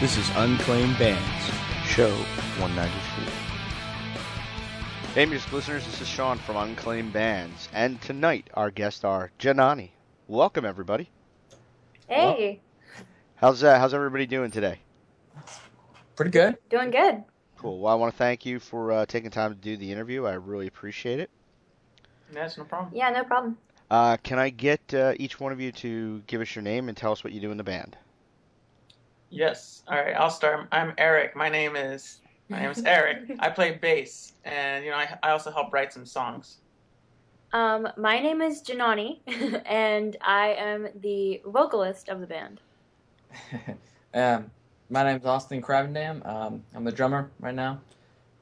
This is Unclaimed Bands, show 194. Hey, music listeners, this is Sean from Unclaimed Bands, and tonight our guests are Janani. Welcome, everybody. Hey, How's uh, how's everybody doing today? Pretty good. doing good. Cool. Well, I want to thank you for uh, taking time to do the interview. I really appreciate it. That's no problem. Yeah, no problem. Uh, can I get uh, each one of you to give us your name and tell us what you do in the band? Yes. All right. I'll start. I'm Eric. My name is my name is Eric. I play bass, and you know I, I also help write some songs. Um, my name is Janani, and I am the vocalist of the band. um, my name's Austin Cravendam. Um, I'm the drummer right now.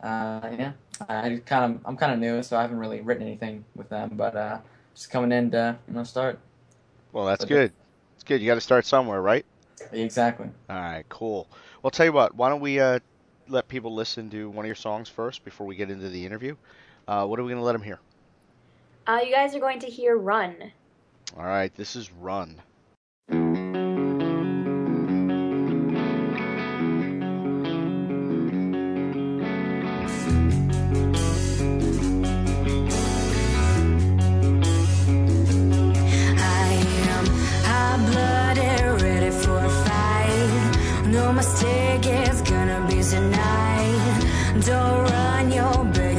Uh, yeah, I kind of I'm kind of new, so I haven't really written anything with them, but uh, just coming in to you know start. Well, that's But good. It's good. You got to start somewhere, right? Exactly. All right, cool. Well, tell you what. Why don't we uh, let people listen to one of your songs first before we get into the interview? Uh, what are we going to let them hear? Uh, you guys are going to hear "Run." All right, this is Run. Mistake, it's gonna be tonight. Don't run, you're begging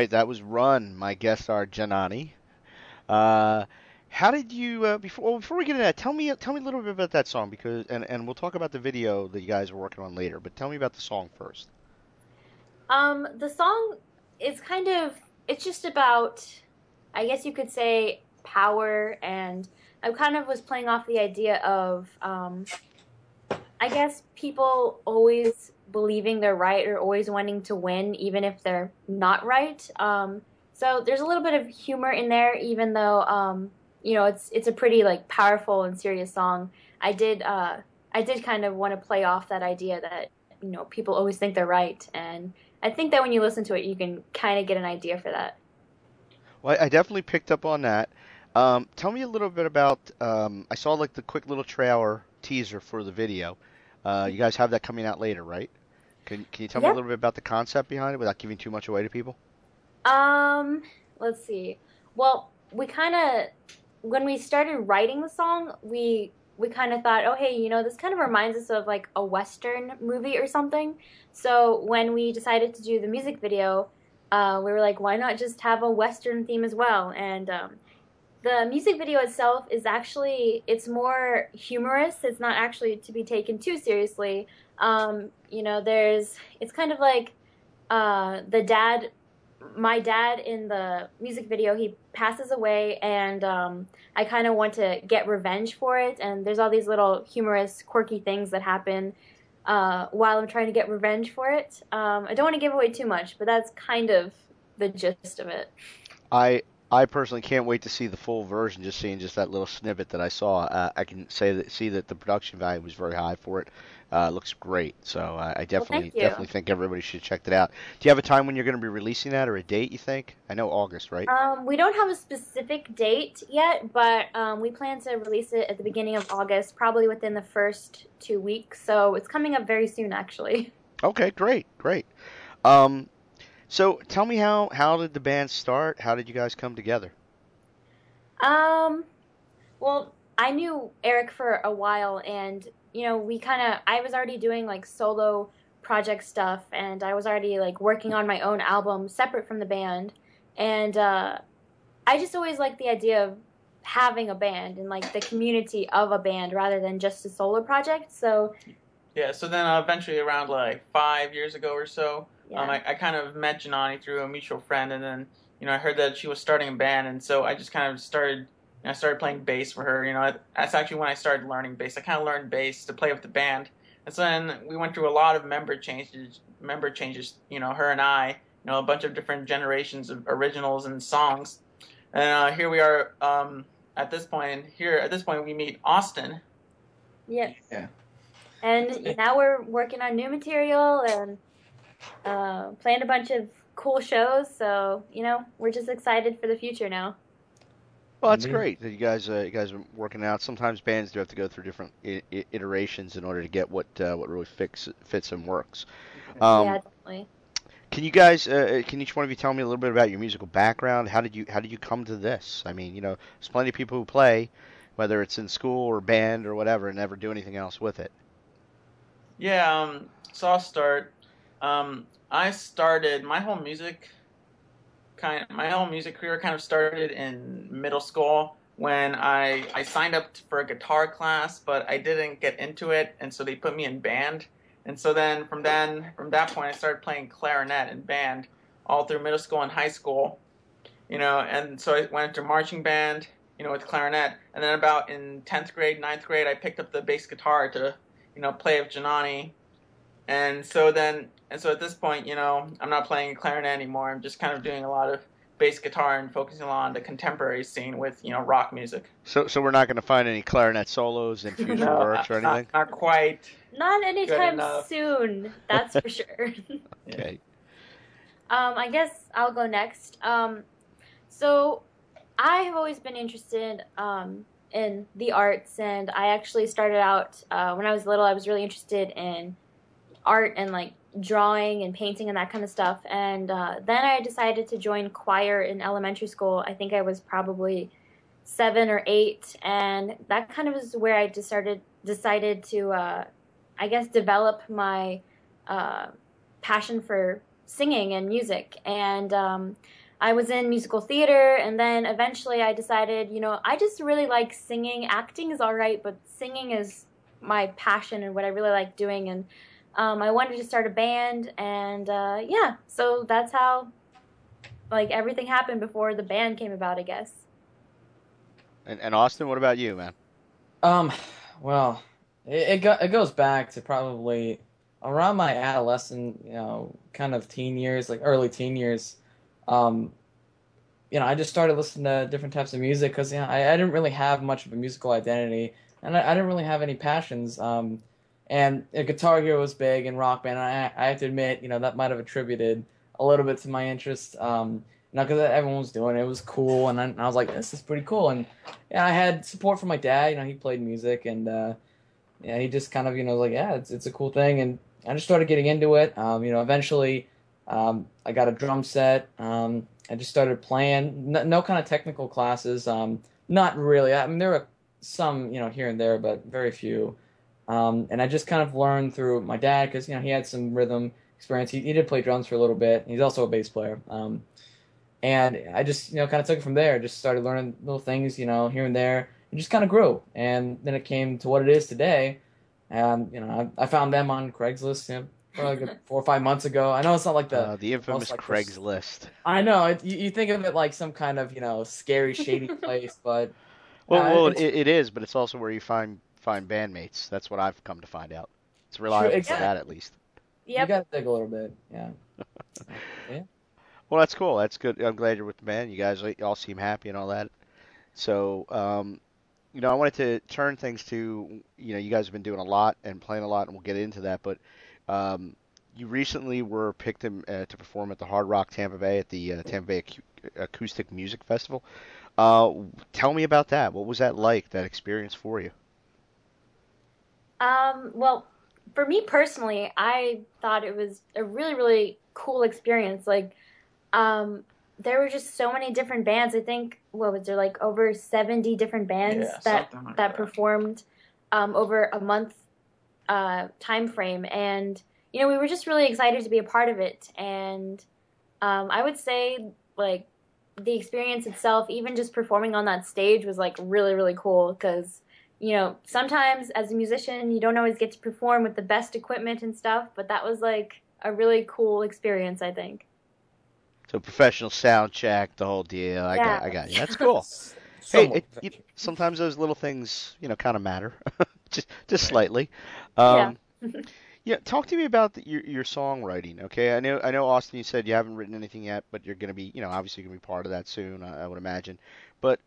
right, that was Run. My guests are Janani. Uh, how did you uh, before well, before we get into that? Tell me tell me a little bit about that song because and and we'll talk about the video that you guys are working on later. But tell me about the song first. Um, the song is kind of it's just about I guess you could say power and I kind of was playing off the idea of um I guess people always believing they're right or always wanting to win even if they're not right. Um So there's a little bit of humor in there, even though um, you know it's it's a pretty like powerful and serious song. I did uh, I did kind of want to play off that idea that you know people always think they're right, and I think that when you listen to it, you can kind of get an idea for that. Well, I definitely picked up on that. Um, tell me a little bit about. Um, I saw like the quick little trailer teaser for the video. Uh, you guys have that coming out later, right? Can Can you tell me a little bit about the concept behind it without giving too much away to people? Um, let's see. Well, we kind of when we started writing the song, we we kind of thought, oh hey, you know, this kind of reminds us of like a western movie or something. So when we decided to do the music video, uh, we were like, why not just have a western theme as well? And um, the music video itself is actually it's more humorous. It's not actually to be taken too seriously. Um, you know, there's it's kind of like uh, the dad my dad in the music video he passes away and um, i kind of want to get revenge for it and there's all these little humorous quirky things that happen uh, while i'm trying to get revenge for it um, i don't want to give away too much but that's kind of the gist of it I I personally can't wait to see the full version. Just seeing just that little snippet that I saw, uh, I can say that see that the production value was very high for it. Uh, looks great, so uh, I definitely you. definitely think everybody should check that out. Do you have a time when you're going to be releasing that or a date? You think? I know August, right? um, we don't have a specific date yet but um, we plan to release it at the beginning of august probably within the first two weeks so it's coming up very soon actually Okay, great, great. Um, so tell me how how did the band start? How did you guys come together? Um, well, I knew Eric for a while, and you know, we kind of I was already doing like solo project stuff, and I was already like working on my own album separate from the band, and uh, I just always liked the idea of having a band and like the community of a band rather than just a solo project. So Yeah, so then uh, eventually around like five years ago or so, yeah, um, I, I kind of met Janani through a mutual friend, and then you know I heard that she was starting a band, and so I just kind of started. You know, I started playing bass for her. You know, that's actually when I started learning bass. I kind of learned bass to play with the band, and so then we went through a lot of member changes. Member changes. You know, her and I. You know, a bunch of different generations of originals and songs, and uh, here we are. Um, at this point, here at this point, we meet Austin. yes, Yeah. and now we're working on new material and uh, planned a bunch of cool shows. So you know, we're just excited for the future now. Well, that's great that you guys uh, you guys are working out. Sometimes bands do have to go through different I- I- iterations in order to get what uh, what really fix, fits and works. Um, yeah, definitely. Can you guys? Uh, can each one of you tell me a little bit about your musical background? How did you How did you come to this? I mean, you know, there's plenty of people who play, whether it's in school or band or whatever, and never do anything else with it. Yeah, um, so I'll start. Um, I started my whole music kind my whole music career kind of started in middle school when I I signed up for a guitar class, but I didn't get into it, and so they put me in band. And so then from then from that point, I started playing clarinet in band all through middle school and high school. You know, and so I went to marching band, you know, with clarinet, and then about in tenth grade, 9th grade, I picked up the bass guitar to you know, play with Janani. And so then, and so at this point, you know, I'm not playing clarinet anymore. I'm just kind of doing a lot of bass guitar and focusing on the contemporary scene with, you know, rock music. So, so we're not going to find any clarinet solos in future No, works or anything. Not, quite. Not anytime soon, that's for sure. Okay. Um, I guess I'll go next. Um, so I have always been interested um, in the arts, and I actually started out uh, when I was little. I was really interested in art and like drawing and painting and that kind of stuff. And uh, then I decided to join choir in elementary school. I think I was probably seven or eight, and that kind of is where I started decided to, uh, I guess, develop my uh, passion for singing and music. And um, I was in musical theater, and then eventually I decided, you know, I just really like singing. Acting is all right, but singing is my passion and what I really like doing. And um, I wanted to start a band, and uh, yeah, so that's how like everything happened before the band came about, I guess. And, and Austin, what about you, man? Um, well, it it, go, it goes back to probably around my adolescent, you know, kind of teen years, like early teen years. Um, you know, I just started listening to different types of music because you know, I, I didn't really have much of a musical identity, and I, I didn't really have any passions. Um, and uh, Guitar Hero was big and Rock Band. And I, I have to admit, you know, that might have attributed a little bit to my interest. Um, you know, because everyone was doing it, it was cool, and I, and I was like, this is pretty cool. And yeah, I had support from my dad. You know, he played music, and uh, yeah, he just kind of, you know, like, yeah, it's it's a cool thing, and I just started getting into it. Um, you know, eventually, um, I got a drum set. Um, I just started playing. No, no kind of technical classes. Um, not really. I mean, there were some, you know, here and there, but very few. Um, and I just kind of learned through my dad because you know he had some rhythm experience. He, he did play drums for a little bit. He's also a bass player. Um, and I just you know kind of took it from there. Just started learning little things, you know, here and there. and just kind of grew, and then it came to what it is today. And you know, I, I found them on Craigslist. You know, probably like four or five months ago. I know it's not like the Uh, the infamous like, Craigslist. I know it, you, you think of it like some kind of you know scary, shady place, but Well, Uh, well, it, it is, but it's also where you find find bandmates. That's what I've come to find out. It's reliable exactly. for that, at least. you Yep. got to dig a little bit. Yeah. yeah. Well, that's cool. That's good. I'm glad you're with the band. You guys all seem happy and all that. So, um, you know, I wanted to turn things to, you know, you guys have been doing a lot and playing a lot, and we'll get into that. But um, you recently were picked in, uh, to perform at the Hard Rock Tampa Bay at the uh, Tampa Bay Acu- Acoustic Music Festival. Uh, tell me about that. What was that like? That experience for you? Um, well, for me personally, I thought it was a really, really cool experience. Like, um, there were just so many different bands. I think what was there like over seventy different bands Yeah, that like that that. performed um, over a month uh, time frame, and you know we were just really excited to be a part of it. And um, I would say like the experience itself, even just performing on that stage, was like really, really cool because you know, sometimes as a musician, you don't always get to perform with the best equipment and stuff, but that was like a really cool experience, I think. So professional sound check, the whole deal. I got, Yeah. I got you. That's cool. hey, it, you, sometimes those little things, you know, kind of matter, just just slightly. Um, yeah. Talk to me about the, your your songwriting. Okay, I know I know Austin. You said you haven't written anything yet, but you're going to be, you know, obviously going to be part of that soon. I, I would imagine. But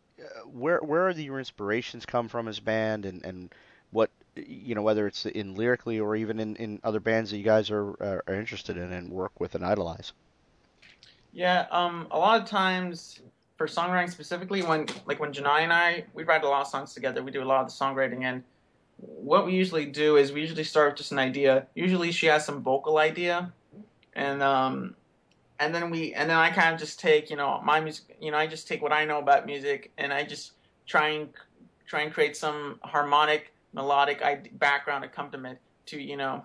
where where are your inspirations come from as band, and and what you know, whether it's in lyrically or even in, in other bands that you guys are, are are interested in and work with and idolize. Yeah, um, a lot of times for songwriting specifically, when like when Janani and I we write a lot of songs together, we do a lot of the songwriting, and what we usually do is we usually start with just an idea. Usually she has some vocal idea, and um, and then we and then I kind of just take you know my music, you know I just take what I know about music, and I just try and try and create some harmonic, melodic background accompaniment to you know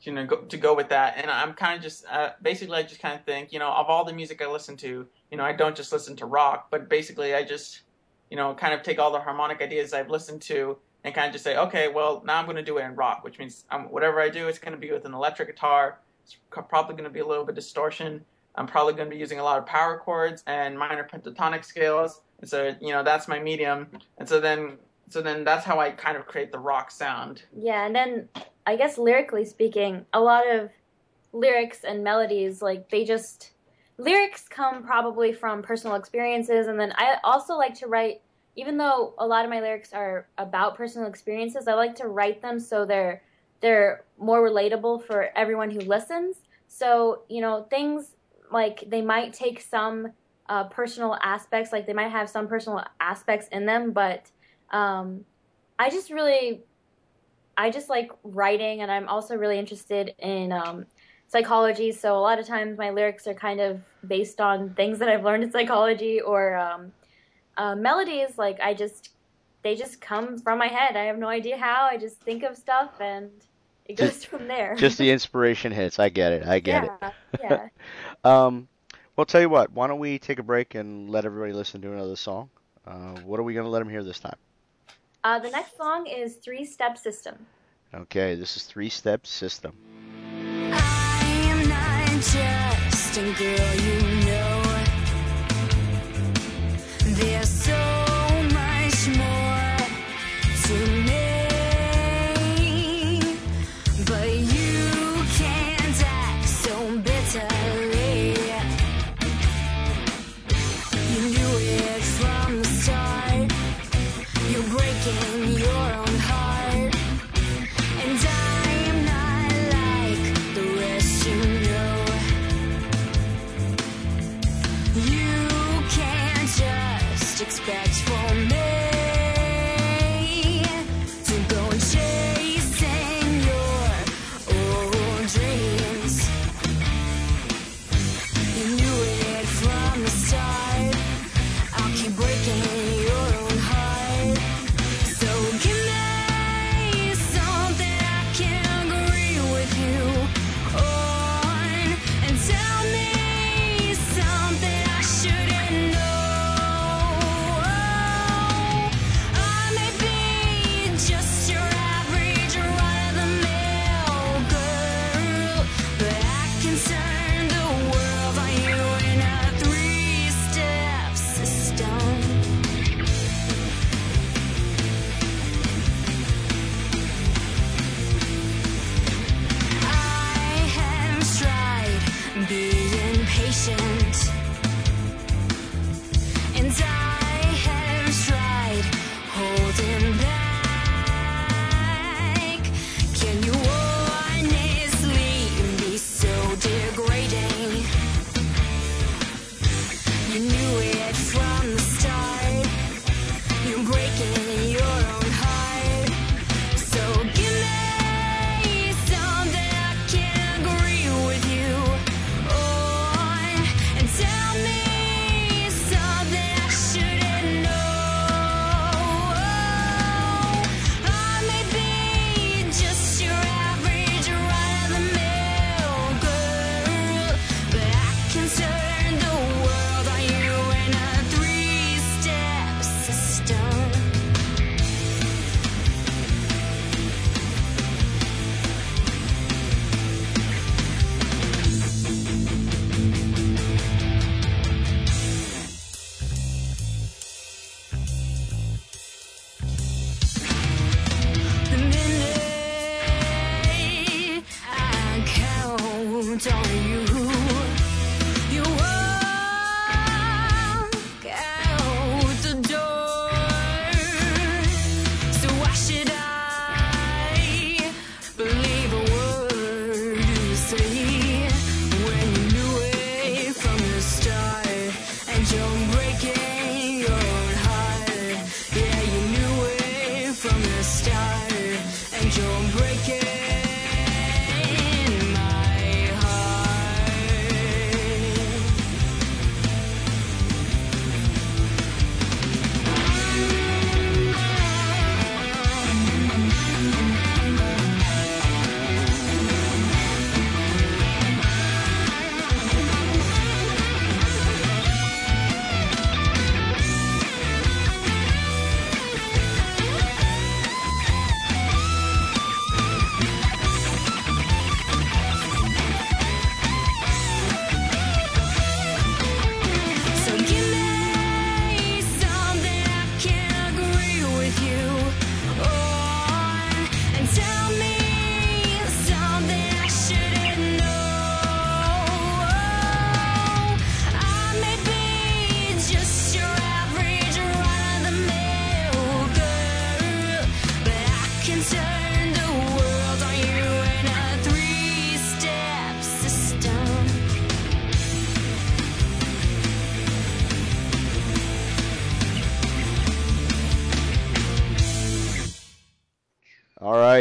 you know go, to go with that. And i'm kind of just uh, basically i just kind of think you know of all the music i listen to you know i don't just listen to rock but basically i just you know kind of take all the harmonic ideas i've listened to and kind of just say okay well now i'm going to do it in rock which means um, whatever i do it's going to be with an electric guitar it's probably going to be a little bit distortion. I'm probably going to be using a lot of power chords and minor pentatonic scales. And so you know that's my medium. And so then so then that's how i kind of create the rock sound. Yeah, and then I guess lyrically speaking, a lot of lyrics and melodies, like they just lyrics come probably from personal experiences, and then I also like to write. Even though a lot of my lyrics are about personal experiences, I like to write them so they're they're more relatable for everyone who listens. So you know things like they might take some uh, personal aspects, like they might have some personal aspects in them, but um, I just really I just like writing, and I'm also really interested in um, psychology. So a lot of times my lyrics are kind of based on things that I've learned in psychology or um, uh, melodies. Like I just, they just come from my head. I have no idea how. I just think of stuff, and it goes Just- from there. Just the inspiration hits. I get it. I get it. yeah, yeah. Um, well, tell you what. Why don't we take a break and let everybody listen to another song? Uh, what are we going to let them hear this time? Uh, the next song is Three Step System. Okay, this is Three Step System.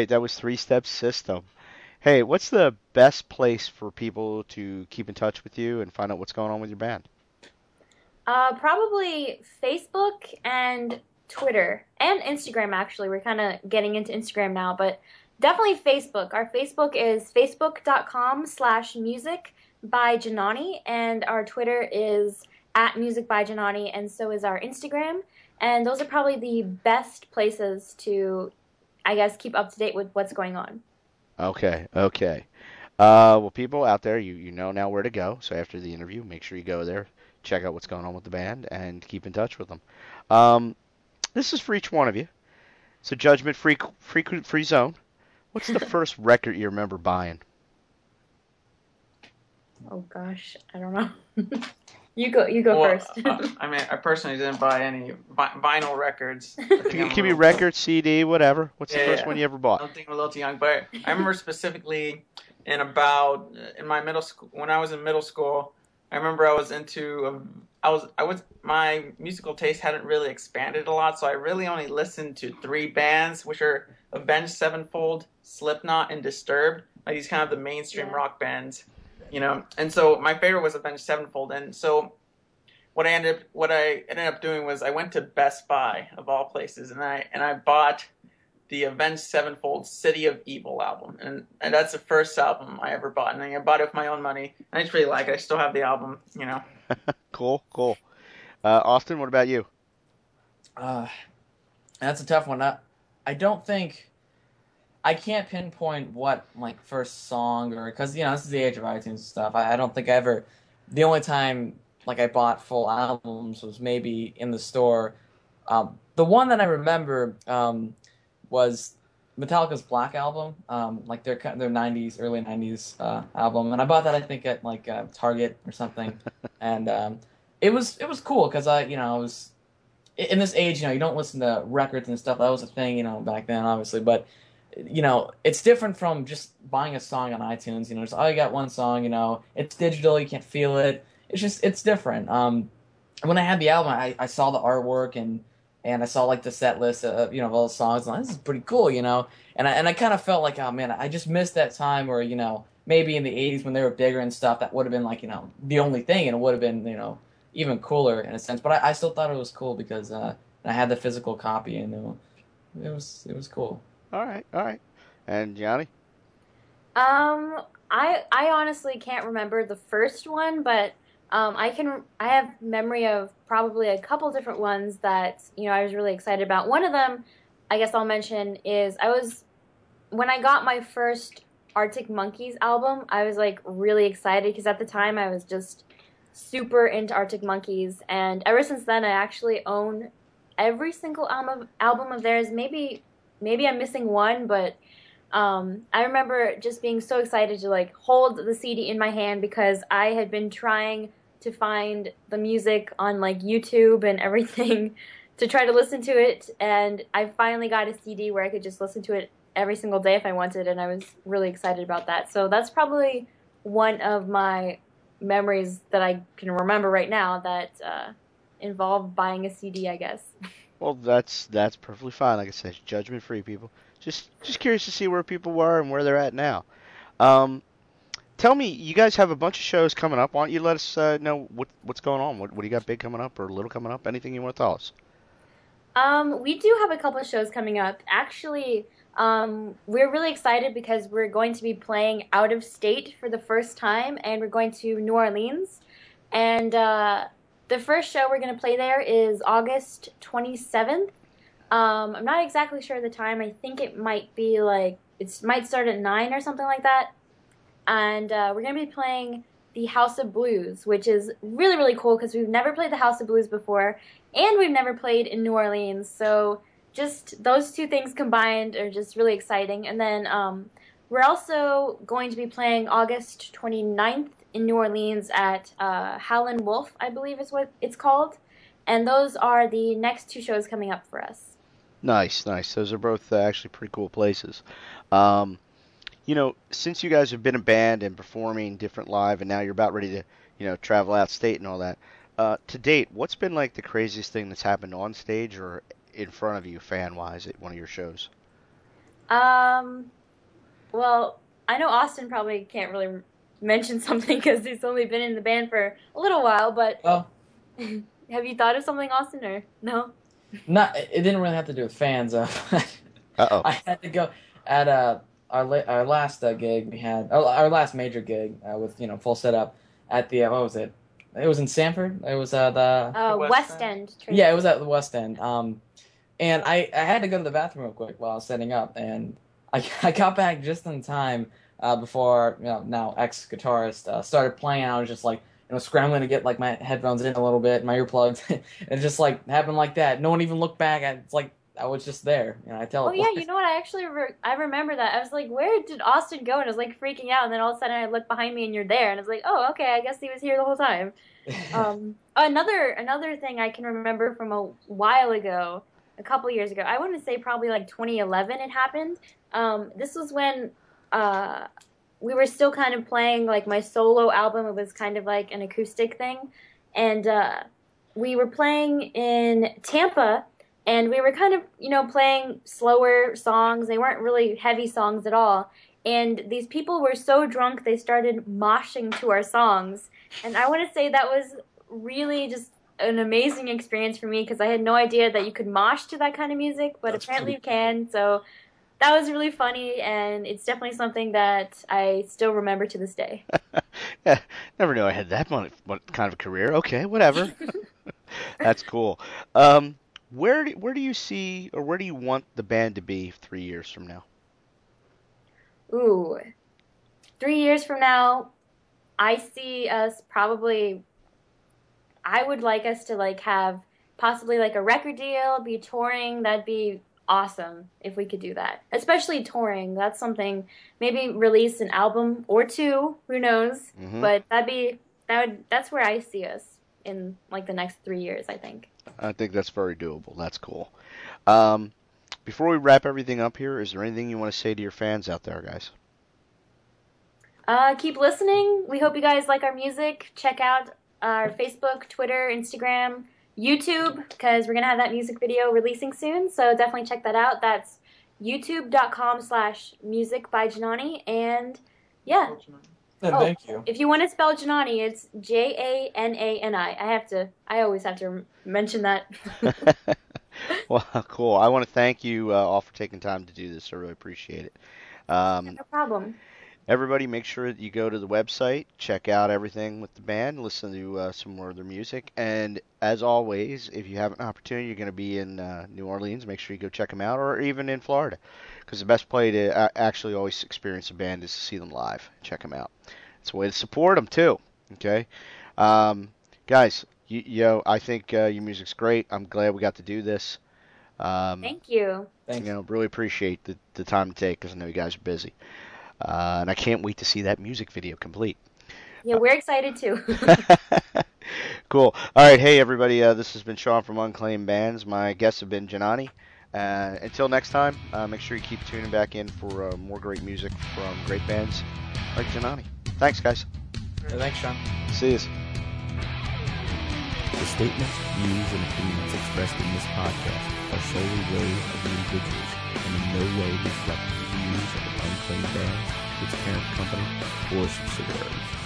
Right, that was Three Step System. Hey, what's the best place for people to keep in touch with you and find out what's going on with your band? Uh, probably Facebook and Twitter and Instagram. Actually, we're kind of getting into Instagram now, but definitely Facebook. Our Facebook is facebook.com/slash music by Janani, and our Twitter is at music by Janani, and so is our Instagram. And those are probably the best places to, I guess, keep up to date with what's going on. Okay, okay. Uh, well, people out there, you you know now where to go. So after the interview, make sure you go there, check out what's going on with the band, and keep in touch with them. Um, this is for each one of you. So judgment free free free zone. What's the first record you remember buying? Oh gosh, I don't know. you go. You go Well, first. uh, I mean, I personally didn't buy any vi- vinyl records. I think It could be record, CD, whatever. What's the first yeah. one you ever bought? I think I'm a little too young, but I remember specifically in about in my middle school when I was in middle school, I remember I was into um, I was I was my musical taste hadn't really expanded a lot, so I really only listened to three bands, which are Avenged Sevenfold, Slipknot, and Disturbed. Like these kind of the mainstream Yeah. rock bands, you know. And so my favorite was Avenged Sevenfold, and so what I ended up what I ended up doing was I went to Best Buy of all places, and I and I bought the Avenged Sevenfold City of Evil album, and and that's the first album I ever bought, and I bought it with my own money. And I just really like it. I still have the album, you know. Cool, cool. Uh, Austin, what about you? Uh, that's a tough one. I, I don't think I can't pinpoint what like first song or because you know this is the age of iTunes and stuff. I, I don't think I ever. The only time like I bought full albums was maybe in the store. Um, the one that I remember um, was Metallica's Black album, um, like their their '90s, early '90s uh, album, and I bought that I think at like uh, Target or something, and um, it was it was cool because I you know I was in this age, you know, you don't listen to records and stuff. That was a thing, you know, back then, obviously. But you know, it's different from just buying a song on iTunes. You know, just oh, you got one song. You know, it's digital. You can't feel it. It's just it's different. Um, when I had the album, I, I saw the artwork and and I saw like the set list of you know of all the songs. And like, this is pretty cool, you know. And I and I kind of felt like, oh man, I just missed that time where you know maybe in the '80s when they were bigger and stuff, that would have been like you know the only thing, and it would have been you know even cooler in a sense. But I, I still thought it was cool because uh, I had the physical copy, and it, it was it was cool. All right, all right. And Janani? Um, I I honestly can't remember the first one, but um, I can I have memory of probably a couple different ones that you know I was really excited about. One of them, I guess I'll mention is I was when I got my first Arctic Monkeys album. I was like really excited because at the time I was just super into Arctic Monkeys, and ever since then I actually own every single album album of theirs. Maybe maybe I'm missing one, but um, I remember just being so excited to like hold the CD in my hand because I had been trying to find the music on like YouTube and everything to try to listen to it, and I finally got a CD where I could just listen to it every single day if I wanted, and I was really excited about that. So that's probably one of my memories that I can remember right now that uh, involved buying a CD, I guess. Well, that's that's perfectly fine. Like I said, judgment free, people. Just just curious to see where people were and where they're at now. Um, tell me, you guys have a bunch of shows coming up. Why don't you let us uh, know what what's going on? What what do you got big coming up or little coming up? Anything you want to tell us? Um, we do have a couple of shows coming up. Actually, um, we're really excited because we're going to be playing out of state for the first time, and we're going to New Orleans. And uh, the first show we're going to play there is August 27th. Um, I'm not exactly sure the time. I think it might be like it might start at nine or something like that. And uh, we're going to be playing the House of Blues, which is really really cool because we've never played the House of Blues before, and we've never played in New Orleans. So just those two things combined are just really exciting. And then um, we're also going to be playing August 29th in New Orleans at uh, Howlin' Wolf, I believe is what it's called. And those are the next two shows coming up for us. Nice, nice. Those are both uh, actually pretty cool places. Um, you know, since you guys have been a band and performing different live, and now you're about ready to, you know, travel out state and all that. Uh, to date, what's been like the craziest thing that's happened on stage or in front of you, fan wise, at one of your shows? Um, well, I know Austin probably can't really mention something because he's only been in the band for a little while, but Well, have you thought of something, Austin, or no? not it didn't really have to do with fans. Uh, Uh oh. I had to go at uh, our la- our last uh, gig we had oh, our last major gig uh, with you know full setup at the uh, what was it? It was in Sanford. It was uh, the Uh, West West, End? End. Yeah, it was at the West End. Um, and I I had to go to the bathroom real quick while I was setting up, and I I got back just in time uh, before you know now ex guitarist uh, started playing. I was just like you know scrambling to get like my headphones in a little bit, my earplugs. it just like happened like that. No one even looked back. I- It's like I was just there. You know, I tell. Oh yeah, you know what? I actually re- I remember that. I was like, where did Austin go? And I was like freaking out. And then all of a sudden I look behind me and you're there. And I was like, oh okay, I guess he was here the whole time. Um, another another thing I can remember from a while ago, a couple years ago. I want to say probably like 2011 it happened. Um, this was when uh, we were still kind of playing like my solo album. It was kind of like an acoustic thing, and uh, we were playing in Tampa, and we were kind of you know playing slower songs. They weren't really heavy songs at all. And these people were so drunk they started moshing to our songs, and I want to say that was really just an amazing experience for me because I had no idea that you could mosh to that kind of music, but That's apparently cool. you can. So that was really funny, and it's definitely something that I still remember to this day. yeah, never knew I had that kind of a career. Okay, whatever. That's cool. Um, where do, where do you see or where do you want the band to be three years from now? Ooh, three years from now, I see us probably. I would like us to like have possibly like a record deal, be touring. That'd be awesome if we could do that. Especially touring. That's something. Maybe release an album or two. Who knows? Mhm. But that'd be that would that's where I see us in like the next three years. I think. I think that's very doable. That's cool. Um, before we wrap everything up here, is there anything you want to say to your fans out there, guys? Uh, keep listening. We hope you guys like our music. Check out our Facebook, Twitter, Instagram, YouTube, because we're gonna have that music video releasing soon. So definitely check that out. That's youtube.com slash music by Janani. And yeah, And Oh. thank you. if you want to spell Janani, it's J A N A N I. I have to, I always have to mention that. well, cool. I want to thank you uh, all for taking time to do this. I really appreciate it. Um, no problem. Everybody, make sure that you go to the website, check out everything with the band, listen to uh, some more of their music, and as always, if you have an opportunity, you're going to be in uh, New Orleans, make sure you go check them out, or even in Florida, because the best way to uh, actually always experience a band is to see them live. Check them out. It's a way to support them too. Okay, um, guys, you, yo, I think uh, your music's great. I'm glad we got to do this. Um, Thank you. Thank you you. know, really appreciate the, the time to take because I know you guys are busy. Uh, and I can't wait to see that music video complete. Yeah, we're excited too. cool. All right. Hey, everybody. Uh, this has been Sean from Unclaimed Bands. My guests have been Janani. Uh, until next time, uh, make sure you keep tuning back in for uh, more great music from great bands like Janani. Thanks, guys. Yeah, thanks, Sean. See you. The statements, views, and opinions expressed in this podcast are solely those of the individuals and in no way reflect the views of Unclaimed its parent company, or subsidiaries.